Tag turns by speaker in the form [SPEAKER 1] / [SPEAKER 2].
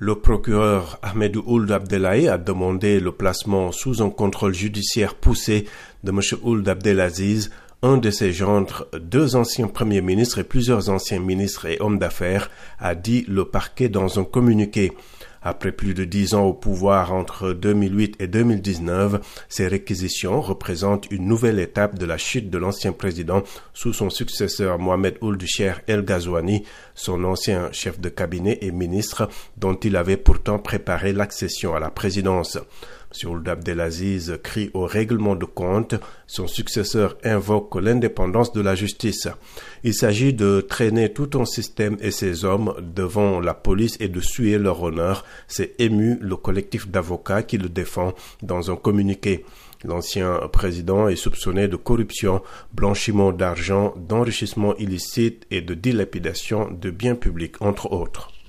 [SPEAKER 1] Le procureur Ahmed Ould Abdelahi a demandé le placement sous un contrôle judiciaire poussé de M. Ould Abdelaziz, un de ses gendres, deux anciens premiers ministres et plusieurs anciens ministres et hommes d'affaires, a dit le parquet dans un communiqué. Après plus de dix ans au pouvoir entre 2008 et 2019, ces réquisitions représentent une nouvelle étape de la chute de l'ancien président sous son successeur Mohamed Ould El Ghazouani, son ancien chef de cabinet et ministre dont il avait pourtant préparé l'accession à la présidence. M. Ould Abdelaziz crie au règlement de compte, son successeur invoque l'indépendance de la justice. Il s'agit de traîner tout un système et ses hommes devant la police et de suer leur honneur, c'est ému le collectif d'avocats qui le défend dans un communiqué. L'ancien président est soupçonné de corruption, blanchiment d'argent, d'enrichissement illicite et de dilapidation de biens publics, entre autres.